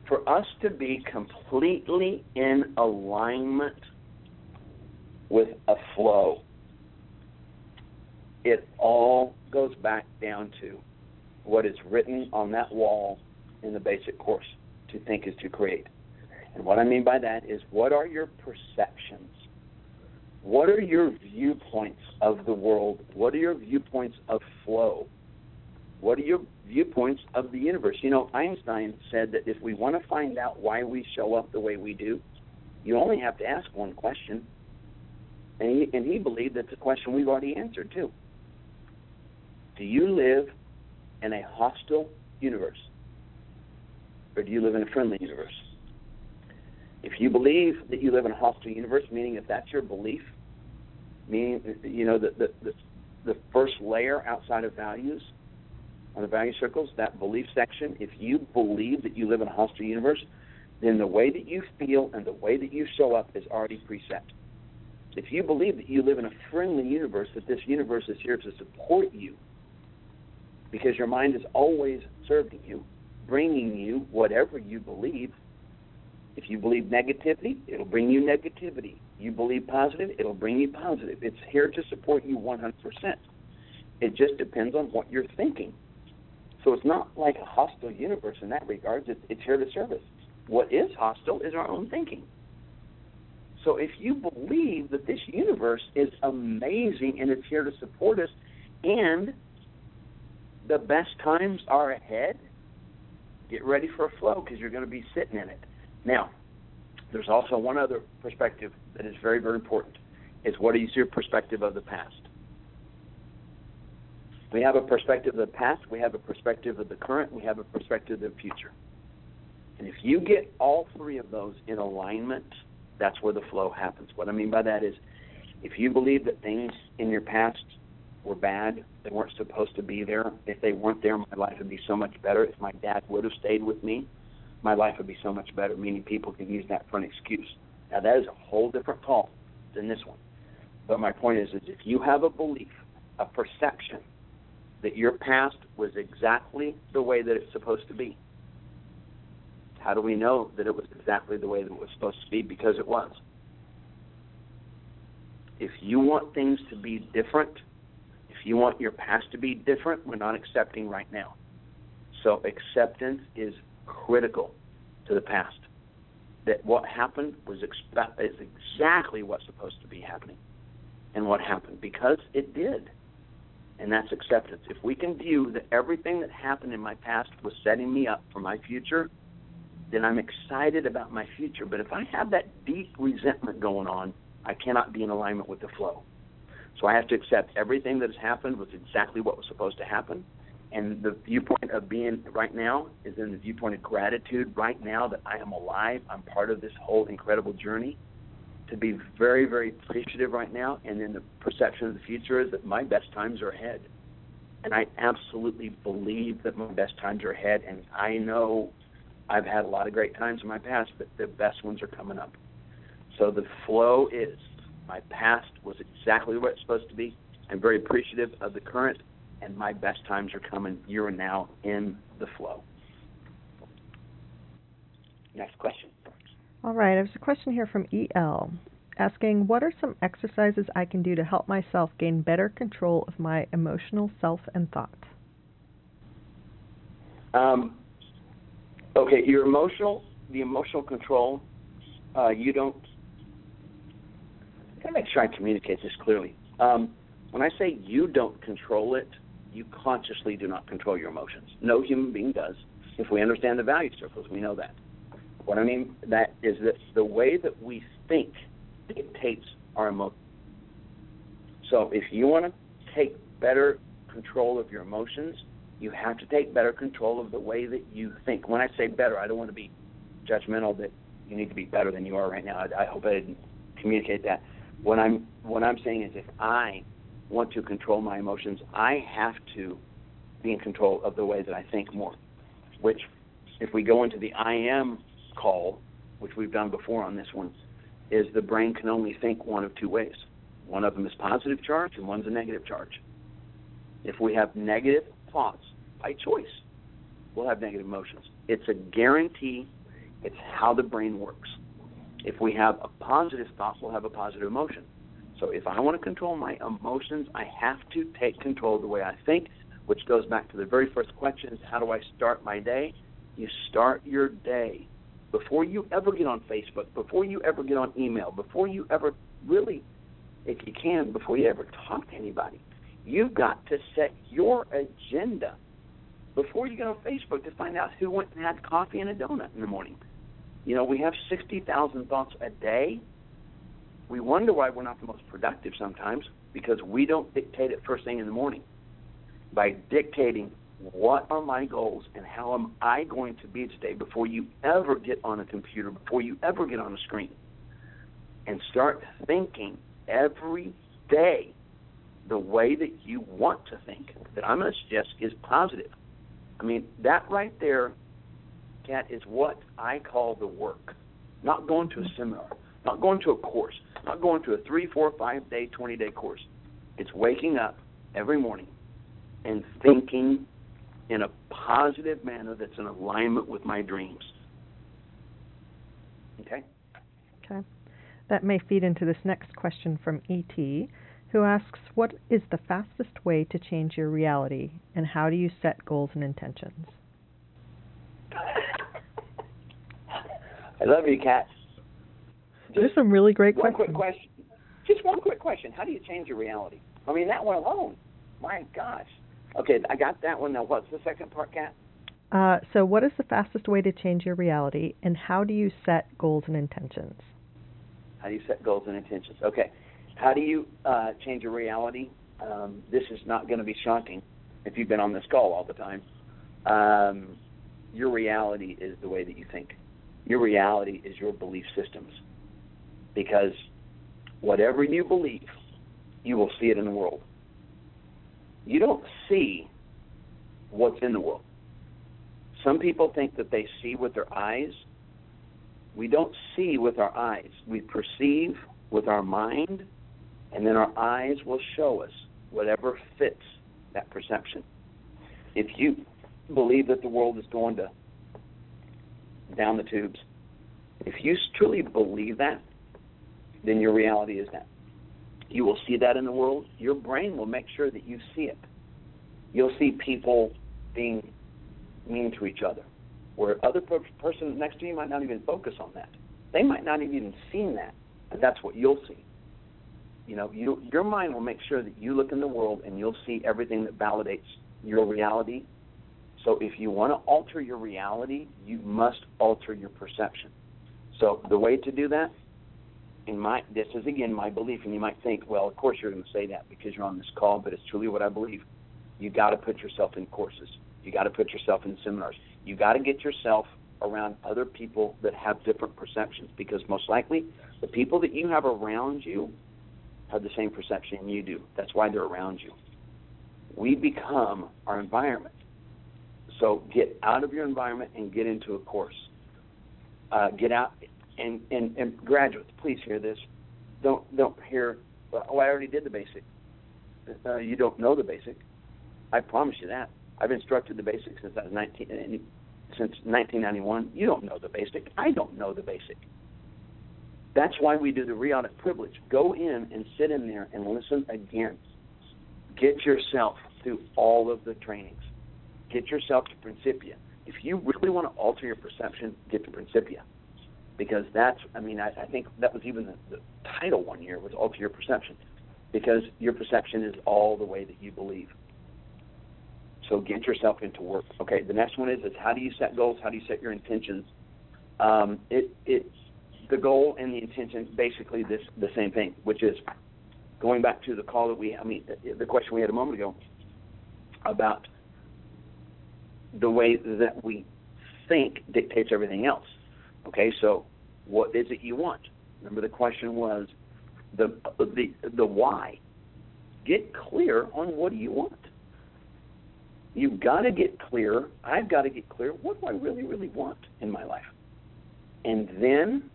For us to be completely in alignment with a flow, it all goes back down to what is written on that wall in the basic course to think is to create. And what I mean by that is what are your perceptions? What are your viewpoints of the world? What are your viewpoints of flow? What are your viewpoints of the universe? You know, Einstein said that if we want to find out why we show up the way we do, you only have to ask one question. And he, and he believed that's a question we've already answered too. Do you live in a hostile universe? Or do you live in a friendly universe? If you believe that you live in a hostile universe, meaning if that's your belief, meaning you know the the the, the first layer outside of values on the value circles, that belief section, if you believe that you live in a hostile universe, then the way that you feel and the way that you show up is already preset. If you believe that you live in a friendly universe, that this universe is here to support you, because your mind is always serving you, bringing you whatever you believe. If you believe negativity, it'll bring you negativity. You believe positive, it'll bring you positive. It's here to support you 100%. It just depends on what you're thinking. So it's not like a hostile universe in that regard. It's, it's here to serve us. What is hostile is our own thinking. So if you believe that this universe is amazing and it's here to support us, and the best times are ahead, get ready for a flow because you're going to be sitting in it. Now, there's also one other perspective that is very, very important. Is what is your perspective of the past? We have a perspective of the past, we have a perspective of the current, we have a perspective of the future. And if you get all three of those in alignment, that's where the flow happens. What I mean by that is if you believe that things in your past were bad, they weren't supposed to be there, if they weren't there, my life would be so much better. If my dad would have stayed with me, my life would be so much better, meaning people can use that for an excuse. Now, that is a whole different call than this one. But my point is, is if you have a belief, a perception that your past was exactly the way that it's supposed to be, how do we know that it was exactly the way that it was supposed to be? Because it was. If you want things to be different, if you want your past to be different, we're not accepting right now. So acceptance is critical to the past. That what happened was expe- is exactly what's supposed to be happening, and what happened because it did, and that's acceptance. If we can view that everything that happened in my past was setting me up for my future, then I'm excited about my future. But if I have that deep resentment going on, I cannot be in alignment with the flow. So I have to accept everything that has happened was exactly what was supposed to happen. And the viewpoint of being right now is in the viewpoint of gratitude right now that I am alive. I'm part of this whole incredible journey. To be very, very appreciative right now. And then the perception of the future is that my best times are ahead. And I absolutely believe that my best times are ahead. And I know I've had a lot of great times in my past, but the best ones are coming up. So the flow is my past was exactly what it's supposed to be. I'm very appreciative of the current, and my best times are coming. You're now in the flow. Next question. All right, there's a question here from EL asking What are some exercises I can do to help myself gain better control of my emotional self and thought? Um, okay, your emotional, the emotional control, uh, you don't. I gotta make sure I communicate this clearly. Um, when I say you don't control it, you consciously do not control your emotions. No human being does. If we understand the value circles, we know that. What I mean that is that the way that we think dictates our emotions. So if you want to take better control of your emotions, you have to take better control of the way that you think. When I say better, I don't want to be judgmental that you need to be better than you are right now. I, I hope I didn't communicate that. What I'm what I'm saying is if I want to control my emotions, I have to be in control of the way that I think more. Which if we go into the I am call, which we've done before on this one, is the brain can only think one of two ways. One of them is positive charge and one's a negative charge. If we have negative thoughts by choice, we'll have negative emotions. It's a guarantee. It's how the brain works. If we have a positive thought, we'll have a positive emotion. So if I want to control my emotions, I have to take control of the way I think, which goes back to the very first question is how do I start my day? You start your day before you ever get on Facebook, before you ever get on email, before you ever really, if you can, before you ever talk to anybody. You've got to set your agenda before you get on Facebook to find out who went and had coffee and a donut in the morning. You know, we have 60,000 thoughts a day. We wonder why we're not the most productive sometimes because we don't dictate it first thing in the morning. By dictating what are my goals and how am I going to be today before you ever get on a computer, before you ever get on a screen. And start thinking every day the way that you want to think, that I'm going to suggest is positive. I mean, that right there, Kat, is what I call the work. Not going to a seminar, not going to a course, not going to a three, four, five day, 20 day course. It's waking up every morning and thinking in a positive manner that's in alignment with my dreams. Okay? Okay. That may feed into this next question from ET who asks, What is the fastest way to change your reality, and how do you set goals and intentions? I love you, Kat. There's some really great one questions. quick question. Just one quick question. How do you change your reality? I mean, that one alone. My gosh. Okay, I got that one. Now, what's the second part, Kat? Uh, so, what is the fastest way to change your reality, and how do you set goals and intentions? How do you set goals and intentions? Okay. How do you uh, change your reality? Um, this is not going to be shocking if you've been on this call all the time. Um, your reality is the way that you think. Your reality is your belief systems. Because whatever you believe, you will see it in the world. You don't see what's in the world. Some people think that they see with their eyes. We don't see with our eyes. We perceive with our mind and then our eyes will show us whatever fits that perception. If you believe that the world is going to down the tubes, if you truly believe that, then your reality is that. You will see that in the world. Your brain will make sure that you see it. You'll see people being mean to each other, where other person next to you might not even focus on that. They might not have even seen that, but that's what you'll see. You know, you, your mind will make sure that you look in the world and you'll see everything that validates your reality. So if you want to alter your reality, you must alter your perception. So the way to do that, in my this is again my belief, and you might think, well, of course you're going to say that because you're on this call, but it's truly what I believe. You got to put yourself in courses. You got to put yourself in seminars. You got to get yourself around other people that have different perceptions because most likely the people that you have around you have the same perception you do. That's why they're around you. We become our environment. So get out of your environment and get into a course. Uh, get out and, and, and graduates, please hear this. Don't don't hear. Oh, I already did the basic. Uh, you don't know the basic. I promise you that. I've instructed the basic since I was 19, since 1991. You don't know the basic. I don't know the basic. That's why we do the re-audit privilege. Go in and sit in there and listen again. Get yourself through all of the trainings. Get yourself to Principia. If you really want to alter your perception, get to Principia. Because that's, I mean, I, I think that was even the, the title one year was Alter Your Perception. Because your perception is all the way that you believe. So get yourself into work. Okay, the next one is, is how do you set goals? How do you set your intentions? Um, it, it the goal and the intention basically this the same thing, which is going back to the call that we I mean the question we had a moment ago about the way that we think dictates everything else. Okay, so what is it you want? Remember the question was the the the why. Get clear on what do you want. You've got to get clear. I've got to get clear. What do I really, really want in my life? And then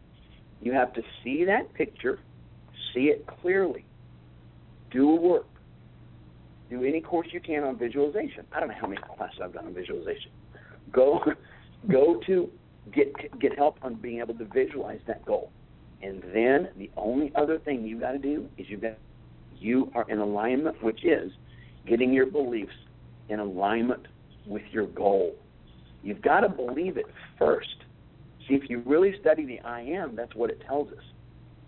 you have to see that picture, see it clearly, do work, do any course you can on visualization. I don't know how many classes I've done on visualization. Go, go to get get help on being able to visualize that goal, and then the only other thing you got to do is you got you are in alignment, which is getting your beliefs in alignment with your goal. You've got to believe it first. See, if you really study the I am, that's what it tells us.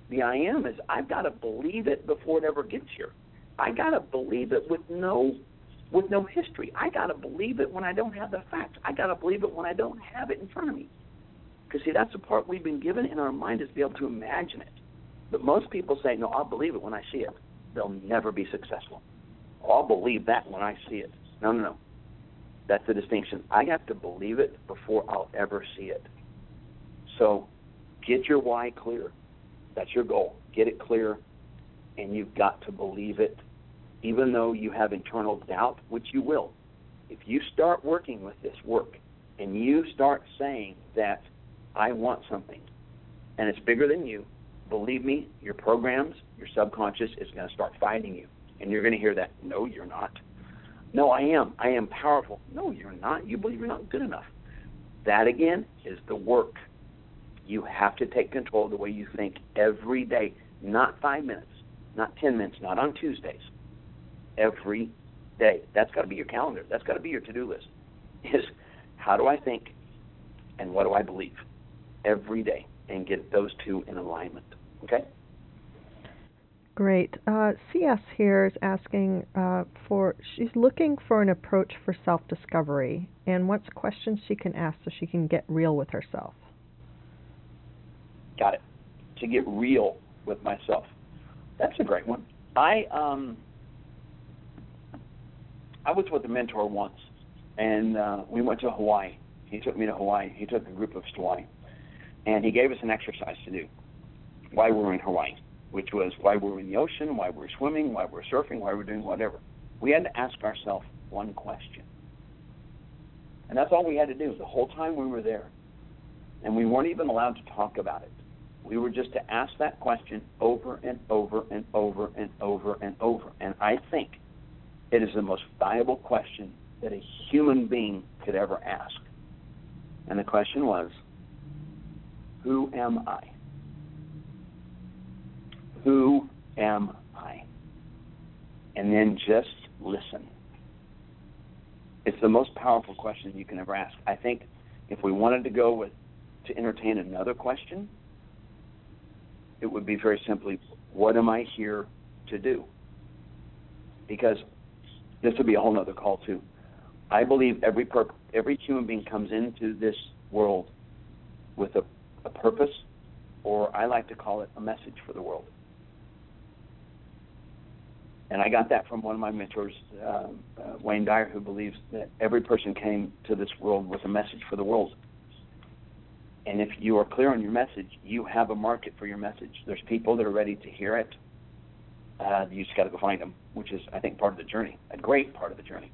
The I am is I've got to believe it before it ever gets here. I got to believe it with no with no history. I got to believe it when I don't have the facts. I got to believe it when I don't have it in front of me. Because see, that's the part we've been given in our mind is to be able to imagine it. But most people say, "No, I'll believe it when I see it." They'll never be successful. Oh, I'll believe that when I see it. No, no, no. That's the distinction. I have to believe it before I'll ever see it. So, get your why clear. That's your goal. Get it clear, and you've got to believe it, even though you have internal doubt, which you will. If you start working with this work and you start saying that I want something and it's bigger than you, believe me, your programs, your subconscious is going to start fighting you. And you're going to hear that, no, you're not. No, I am. I am powerful. No, you're not. You believe you're not good enough. That, again, is the work. You have to take control of the way you think every day, not five minutes, not 10 minutes, not on Tuesdays. Every day. That's got to be your calendar. That's got to be your to do list. Is how do I think and what do I believe every day and get those two in alignment. Okay? Great. Uh, CS here is asking uh, for, she's looking for an approach for self discovery and what's questions she can ask so she can get real with herself. Got it. To get real with myself. That's a great one. I um I was with a mentor once, and uh, we went to Hawaii. He took me to Hawaii. He took a group of us to Hawaii, and he gave us an exercise to do. Why we were in Hawaii, which was why we were in the ocean, why we were swimming, why we were surfing, why we were doing whatever. We had to ask ourselves one question, and that's all we had to do the whole time we were there. And we weren't even allowed to talk about it. We were just to ask that question over and over and over and over and over. And I think it is the most valuable question that a human being could ever ask. And the question was, Who am I? Who am I? And then just listen. It's the most powerful question you can ever ask. I think if we wanted to go with to entertain another question, it would be very simply, what am I here to do? Because this would be a whole other call too. I believe every per- every human being comes into this world with a, a purpose, or I like to call it a message for the world. And I got that from one of my mentors, uh, uh, Wayne Dyer, who believes that every person came to this world with a message for the world. And if you are clear on your message, you have a market for your message. There's people that are ready to hear it. Uh, you just got to go find them, which is, I think, part of the journey, a great part of the journey.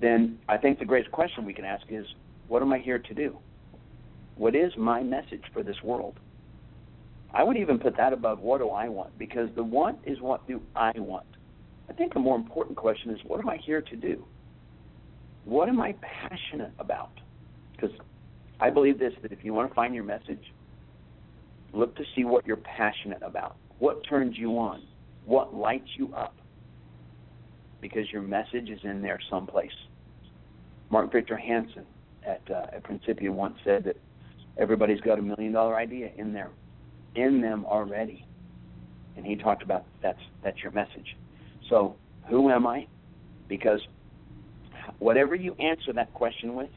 Then I think the greatest question we can ask is, what am I here to do? What is my message for this world? I would even put that above what do I want, because the want is what do I want. I think a more important question is, what am I here to do? What am I passionate about? Because I believe this that if you want to find your message, look to see what you're passionate about. What turns you on? What lights you up? Because your message is in there someplace. Mark Victor Hansen at, uh, at Principia once said that everybody's got a million dollar idea in there, in them already. And he talked about that's that's your message. So who am I? Because whatever you answer that question with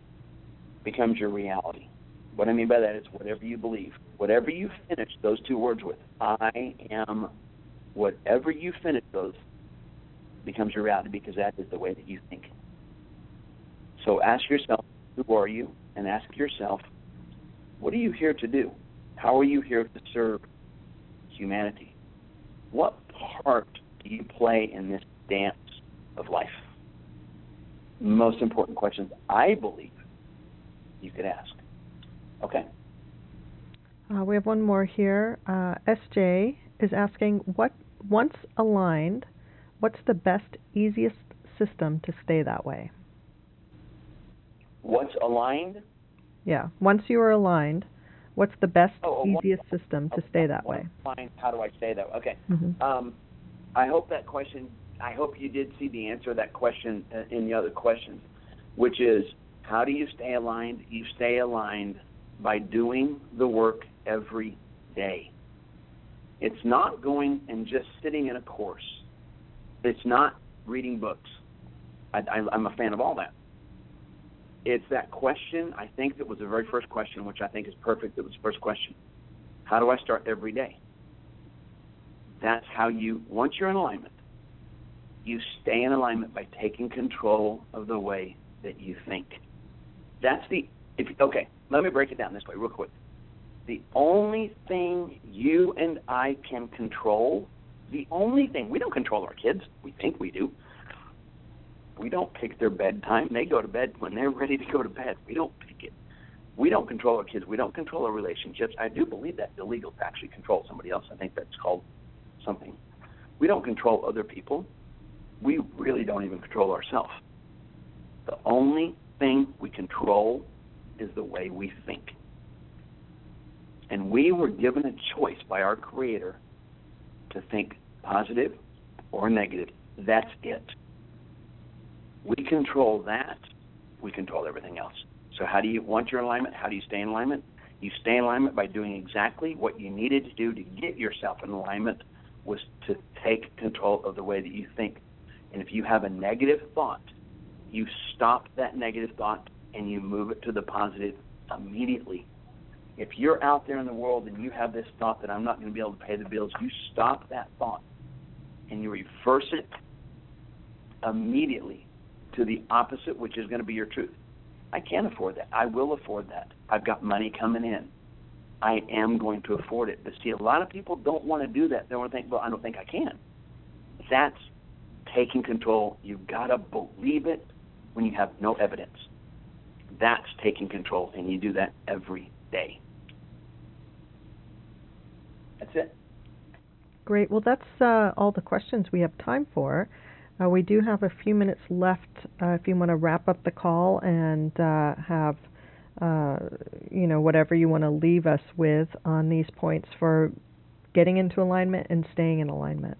becomes your reality. What I mean by that is whatever you believe, whatever you finish those two words with, I am, whatever you finish those becomes your reality because that is the way that you think. So ask yourself, who are you? And ask yourself, what are you here to do? How are you here to serve humanity? what part do you play in this dance of life? Most important questions I believe you could ask. Okay. Uh, we have one more here. Uh, SJ is asking, what once aligned, what's the best, easiest system to stay that way? What's aligned? Yeah. Once you are aligned, what's the best, Oh, easiest system to stay that way? aligned, How do I stay that? way? Okay. hmm Um, I hope that question. I hope you did see the answer to that question uh, in the other questions, which is how do you stay aligned? You stay aligned by doing the work every day. It's not going and just sitting in a course. It's not reading books. I, I'm a fan of all that. It's that question. I think that was the very first question, which I think is perfect. That was the first question. How do I start every day? That's how you, once you're in alignment, you stay in alignment by taking control of the way that you think. That's the, if, okay, let me break it down this way real quick. The only thing you and I can control, the only thing, we don't control our kids. We think we do. We don't pick their bedtime. They go to bed when they're ready to go to bed. We don't pick it. We don't control our kids. We don't control our relationships. I do believe that illegal to actually control somebody else. I think that's called something. We don't control other people. We really don't even control ourselves. The only thing we control is the way we think. And we were given a choice by our Creator to think positive or negative. That's it. We control that, we control everything else. So, how do you, want you're alignment, how do you stay in alignment? You stay in alignment by doing exactly what you needed to do to get yourself in alignment was to take control of the way that you think. And if you have a negative thought, you stop that negative thought and you move it to the positive immediately. If you're out there in the world and you have this thought that I'm not going to be able to pay the bills, you stop that thought and you reverse it immediately to the opposite, which is going to be your truth. I can afford that. I will afford that. I've got money coming in. I am going to afford it. But see, a lot of people don't want to do that. They want to think, well, I don't think I can. That's taking control. You've got to believe it when you have no evidence. That's taking control, and you do that every day. That's it. Great. Well, that's uh, all the questions we have time for. Uh, we do have a few minutes left uh, if you want to wrap up the call and uh, have, uh, you know, whatever you want to leave us with on these points for getting into alignment and staying in alignment.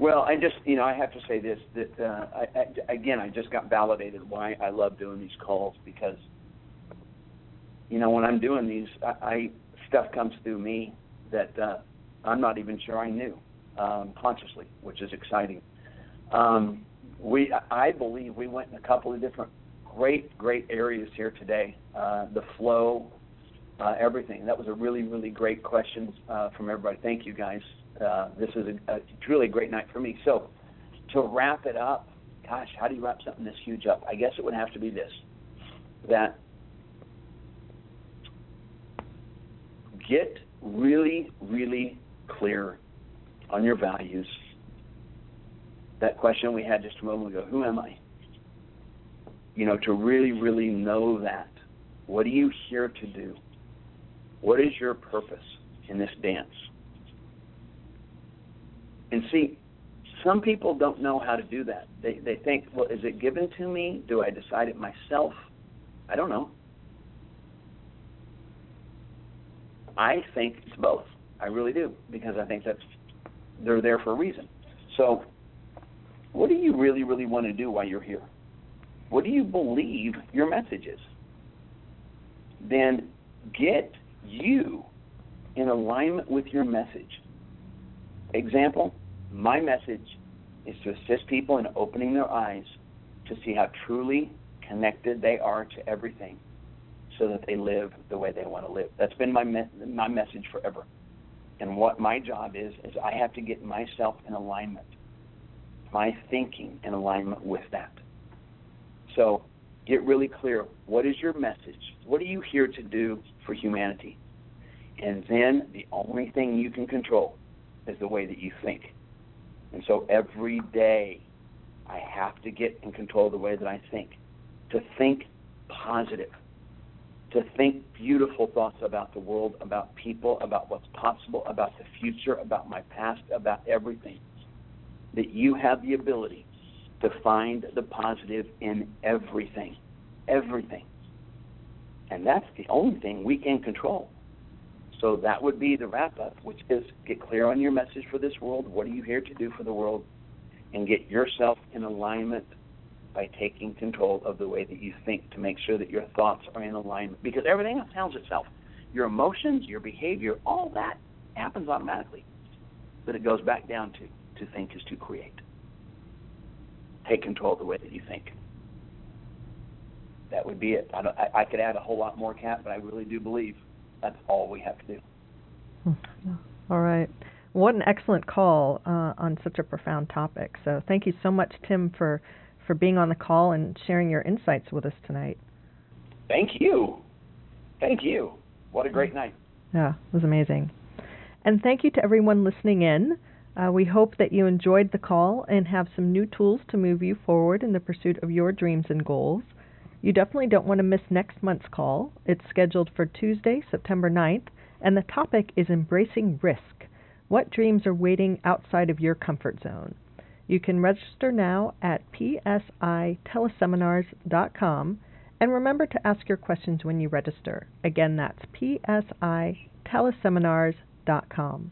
Well, I just, you know, I have to say this that uh, I, I, again, I just got validated why I love doing these calls because, you know, when I'm doing these, I, I stuff comes through me that uh, I'm not even sure I knew um, consciously, which is exciting. Um, we, I believe, we went in a couple of different great, great areas here today. Uh, the flow, uh, everything. That was a really, really great question uh, from everybody. Thank you, guys. Uh, this is a, a truly great night for me. So, to wrap it up, gosh, how do you wrap something this huge up? I guess it would have to be this: that get really, really clear on your values. That question we had just a moment ago: Who am I? You know, to really, really know that. What are you here to do? What is your purpose in this dance? And see, some people don't know how to do that. They they think, well, is it given to me? Do I decide it myself? I don't know. I think it's both. I really do because I think that's they're there for a reason. So, what do you really really want to do while you're here? What do you believe your message is? Then get you in alignment with your message. Example, my message is to assist people in opening their eyes to see how truly connected they are to everything so that they live the way they want to live. That's been my me- my message forever. And what my job is is I have to get myself in alignment. My thinking in alignment with that. So, get really clear, what is your message? What are you here to do for humanity? And then the only thing you can control is the way that you think. And so every day I have to get in control of the way that I think. To think positive. To think beautiful thoughts about the world, about people, about what's possible, about the future, about my past, about everything. That you have the ability to find the positive in everything. Everything. And that's the only thing we can control. So that would be the wrap up, which is get clear on your message for this world. What are you here to do for the world? And get yourself in alignment by taking control of the way that you think to make sure that your thoughts are in alignment. Because everything else handles itself. Your emotions, your behavior, all that happens automatically. But it goes back down to to think is to create. Take control of the way that you think. That would be it. I, I, I could add a whole lot more, Kat, but I really do believe that's all we have to do. Hmm. All right. What an excellent call uh, on such a profound topic. So thank you so much, Tim, for for being on the call and sharing your insights with us tonight. Thank you. Thank you. What a great night. Yeah, it was amazing. And thank you to everyone listening in. Uh, we hope that you enjoyed the call and have some new tools to move you forward in the pursuit of your dreams and goals. You definitely don't want to miss next month's call. It's scheduled for Tuesday, September 9th, and the topic is embracing risk. What dreams are waiting outside of your comfort zone? You can register now at psiteleseminars.com and remember to ask your questions when you register. Again, that's psiteleseminars.com.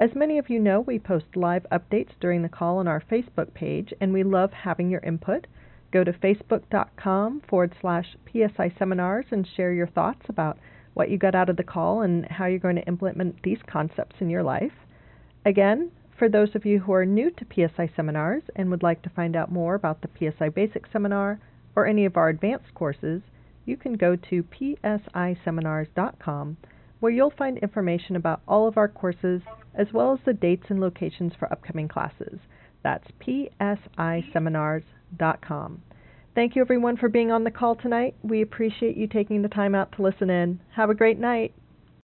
As many of you know, we post live updates during the call on our Facebook page, and we love having your input. Go to facebook.com forward slash PSI seminars and share your thoughts about what you got out of the call and how you're going to implement these concepts in your life. Again, for those of you who are new to PSI seminars and would like to find out more about the PSI Basic Seminar or any of our advanced courses, you can go to psiseminars.com where you'll find information about all of our courses as well as the dates and locations for upcoming classes. That's psiseminars.com. Thank you everyone for being on the call tonight. We appreciate you taking the time out to listen in. Have a great night.